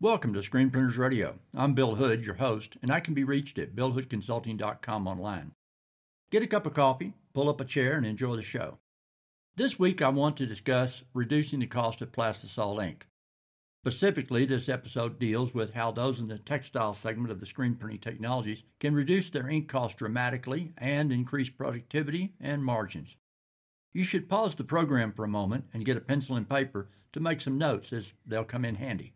Welcome to Screen Printers Radio. I'm Bill Hood, your host, and I can be reached at billhoodconsulting.com online. Get a cup of coffee, pull up a chair, and enjoy the show. This week I want to discuss reducing the cost of plastisol ink. Specifically, this episode deals with how those in the textile segment of the screen printing technologies can reduce their ink cost dramatically and increase productivity and margins. You should pause the program for a moment and get a pencil and paper to make some notes as they'll come in handy.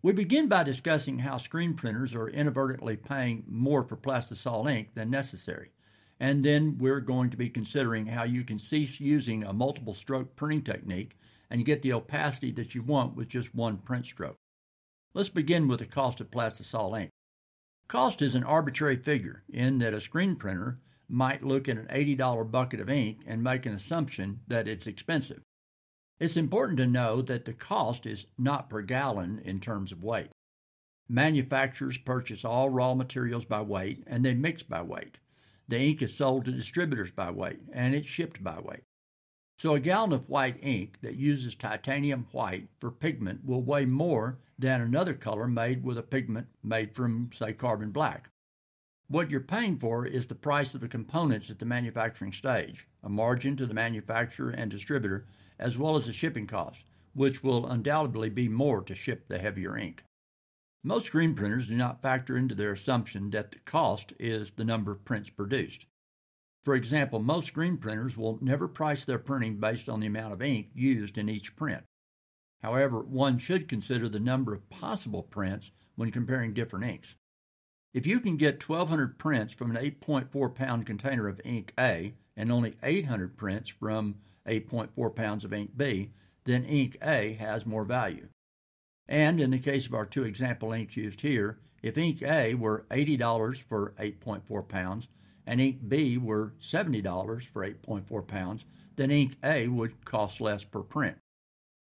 We begin by discussing how screen printers are inadvertently paying more for plastisol ink than necessary. And then we're going to be considering how you can cease using a multiple stroke printing technique and get the opacity that you want with just one print stroke. Let's begin with the cost of plastisol ink. Cost is an arbitrary figure in that a screen printer might look at an $80 bucket of ink and make an assumption that it's expensive. It's important to know that the cost is not per gallon in terms of weight. Manufacturers purchase all raw materials by weight and they mix by weight. The ink is sold to distributors by weight and it's shipped by weight. So a gallon of white ink that uses titanium white for pigment will weigh more than another color made with a pigment made from, say, carbon black. What you're paying for is the price of the components at the manufacturing stage, a margin to the manufacturer and distributor, as well as the shipping cost, which will undoubtedly be more to ship the heavier ink. Most screen printers do not factor into their assumption that the cost is the number of prints produced. For example, most screen printers will never price their printing based on the amount of ink used in each print. However, one should consider the number of possible prints when comparing different inks. If you can get 1,200 prints from an 8.4 pound container of ink A and only 800 prints from 8.4 pounds of ink B, then ink A has more value. And in the case of our two example inks used here, if ink A were $80 for 8.4 pounds and ink B were $70 for 8.4 pounds, then ink A would cost less per print.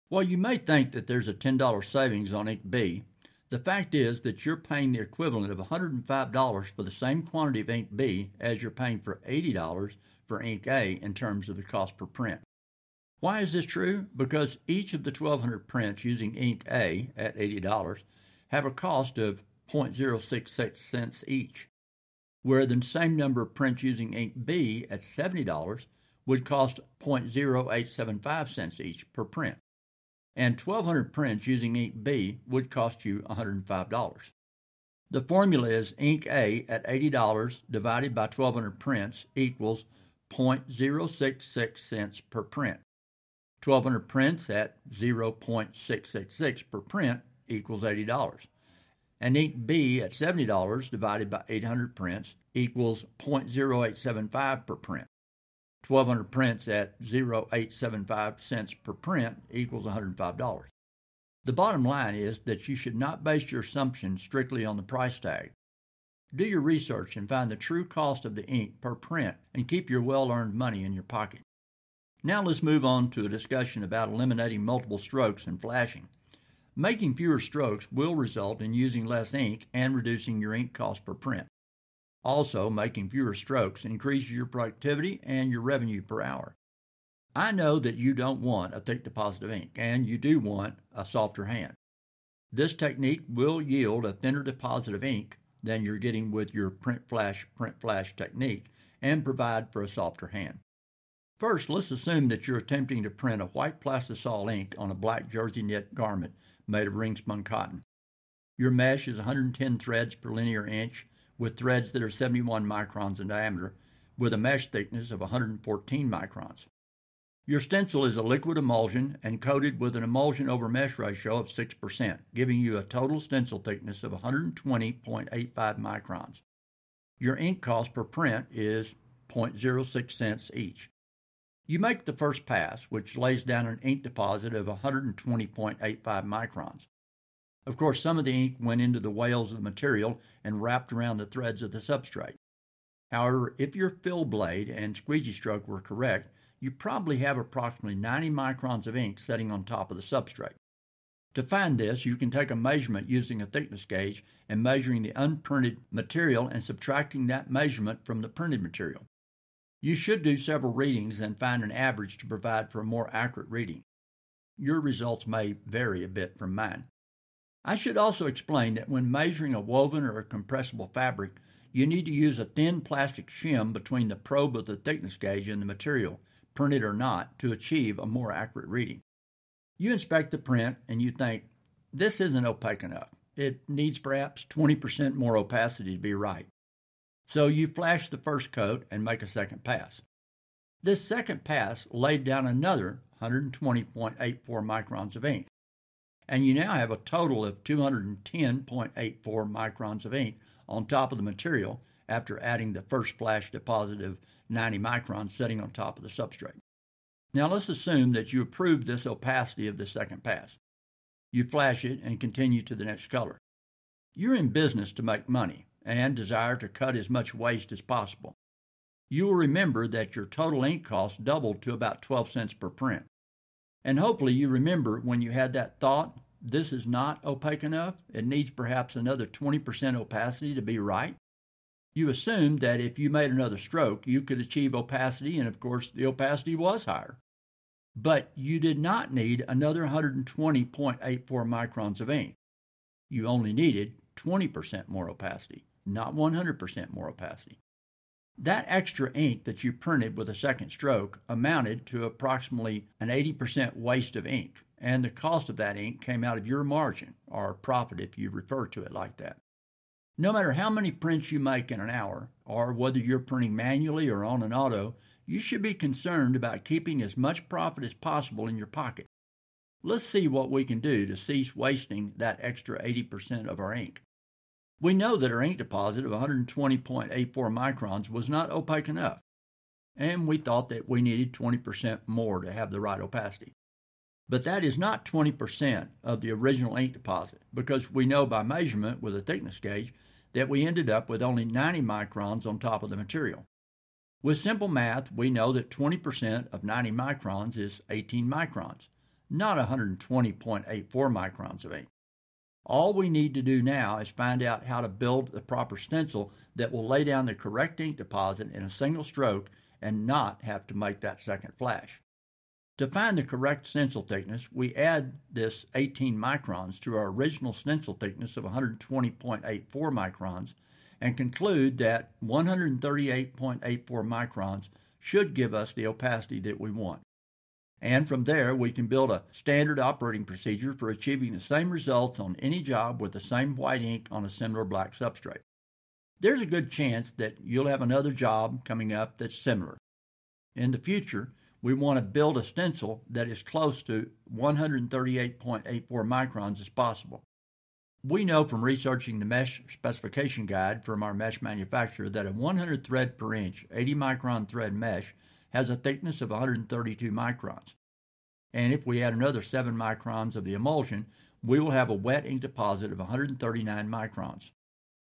While you may think that there's a $10 savings on ink B, the fact is that you're paying the equivalent of $105 for the same quantity of ink B as you're paying for $80 for ink A in terms of the cost per print. Why is this true? Because each of the 1,200 prints using ink A at $80 have a cost of 0.066 cents each, where the same number of prints using ink B at $70 would cost 0.0875 cents each per print. And 1,200 prints using ink B would cost you $105. The formula is ink A at $80 divided by 1,200 prints equals 0.066 cents per print. 1,200 prints at 0.666 per print equals $80. And ink B at $70 divided by 800 prints equals 0.0875 per print. 1,200 prints at 0.875 cents per print equals $105. The bottom line is that you should not base your assumption strictly on the price tag. Do your research and find the true cost of the ink per print and keep your well earned money in your pocket. Now let's move on to a discussion about eliminating multiple strokes and flashing. Making fewer strokes will result in using less ink and reducing your ink cost per print. Also, making fewer strokes increases your productivity and your revenue per hour. I know that you don't want a thick deposit of ink, and you do want a softer hand. This technique will yield a thinner deposit of ink than you're getting with your print flash print flash technique and provide for a softer hand. First, let's assume that you're attempting to print a white plastisol ink on a black jersey knit garment made of ring spun cotton. Your mesh is 110 threads per linear inch with threads that are 71 microns in diameter with a mesh thickness of 114 microns. Your stencil is a liquid emulsion and coated with an emulsion over mesh ratio of 6%, giving you a total stencil thickness of 120.85 microns. Your ink cost per print is 0.06 cents each. You make the first pass, which lays down an ink deposit of 120.85 microns. Of course, some of the ink went into the wales of the material and wrapped around the threads of the substrate. However, if your fill blade and squeegee stroke were correct, you probably have approximately 90 microns of ink sitting on top of the substrate. To find this, you can take a measurement using a thickness gauge and measuring the unprinted material and subtracting that measurement from the printed material. You should do several readings and find an average to provide for a more accurate reading. Your results may vary a bit from mine. I should also explain that when measuring a woven or a compressible fabric, you need to use a thin plastic shim between the probe of the thickness gauge and the material, printed or not, to achieve a more accurate reading. You inspect the print and you think, this isn't opaque enough. It needs perhaps 20% more opacity to be right. So you flash the first coat and make a second pass. This second pass laid down another 120.84 microns of ink and you now have a total of 210.84 microns of ink on top of the material after adding the first flash deposit of 90 microns sitting on top of the substrate. Now let's assume that you approve this opacity of the second pass. You flash it and continue to the next color. You're in business to make money and desire to cut as much waste as possible. You will remember that your total ink cost doubled to about 12 cents per print. And hopefully you remember when you had that thought, this is not opaque enough, it needs perhaps another 20% opacity to be right. You assumed that if you made another stroke, you could achieve opacity, and of course, the opacity was higher. But you did not need another 120.84 microns of ink. You only needed 20% more opacity, not 100% more opacity. That extra ink that you printed with a second stroke amounted to approximately an 80% waste of ink, and the cost of that ink came out of your margin, or profit if you refer to it like that. No matter how many prints you make in an hour, or whether you're printing manually or on an auto, you should be concerned about keeping as much profit as possible in your pocket. Let's see what we can do to cease wasting that extra 80% of our ink. We know that our ink deposit of 120.84 microns was not opaque enough, and we thought that we needed 20% more to have the right opacity. But that is not 20% of the original ink deposit, because we know by measurement with a thickness gauge that we ended up with only 90 microns on top of the material. With simple math, we know that 20% of 90 microns is 18 microns, not 120.84 microns of ink. All we need to do now is find out how to build the proper stencil that will lay down the correct ink deposit in a single stroke and not have to make that second flash. To find the correct stencil thickness, we add this 18 microns to our original stencil thickness of 120.84 microns and conclude that 138.84 microns should give us the opacity that we want. And from there, we can build a standard operating procedure for achieving the same results on any job with the same white ink on a similar black substrate. There's a good chance that you'll have another job coming up that's similar. In the future, we want to build a stencil that is close to 138.84 microns as possible. We know from researching the mesh specification guide from our mesh manufacturer that a 100 thread per inch 80 micron thread mesh has a thickness of 132 microns. And if we add another 7 microns of the emulsion, we will have a wet ink deposit of 139 microns.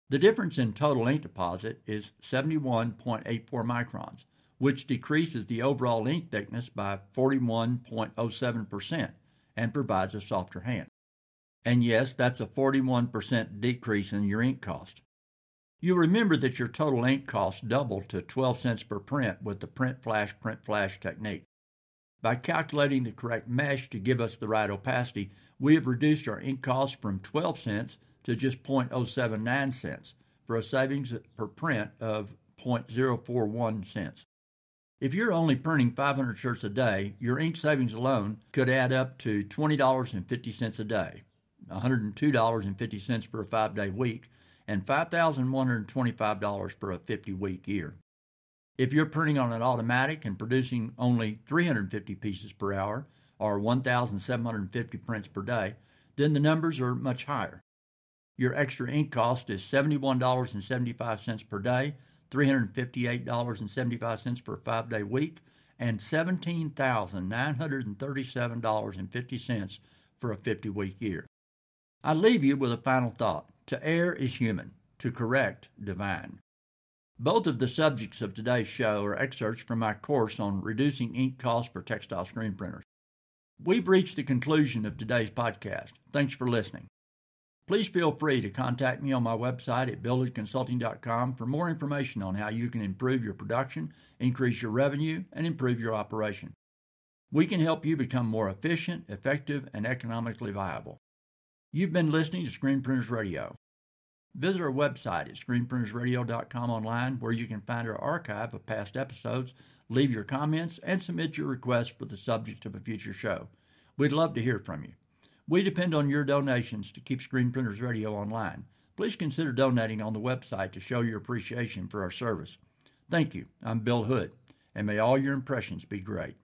The difference in total ink deposit is 71.84 microns, which decreases the overall ink thickness by 41.07% and provides a softer hand. And yes, that's a 41% decrease in your ink cost. You remember that your total ink cost doubled to 12 cents per print with the print flash print flash technique. By calculating the correct mesh to give us the right opacity, we have reduced our ink cost from 12 cents to just 0.079 cents for a savings per print of 0.041 cents. If you're only printing 500 shirts a day, your ink savings alone could add up to $20.50 a day, $102.50 for a five day week, and $5,125 for a 50 week year. If you're printing on an automatic and producing only 350 pieces per hour, or 1,750 prints per day, then the numbers are much higher. Your extra ink cost is $71.75 per day, $358.75 for a five day week, and $17,937.50 for a 50 week year. I leave you with a final thought. To err is human, to correct divine. Both of the subjects of today's show are excerpts from my course on reducing ink costs for textile screen printers. We've reached the conclusion of today's podcast. Thanks for listening. Please feel free to contact me on my website at billhoodconsulting.com for more information on how you can improve your production, increase your revenue, and improve your operation. We can help you become more efficient, effective, and economically viable. You've been listening to Screen Printers Radio. Visit our website at screenprintersradio.com online where you can find our archive of past episodes, leave your comments, and submit your requests for the subject of a future show. We'd love to hear from you. We depend on your donations to keep Screen Printers Radio online. Please consider donating on the website to show your appreciation for our service. Thank you. I'm Bill Hood, and may all your impressions be great.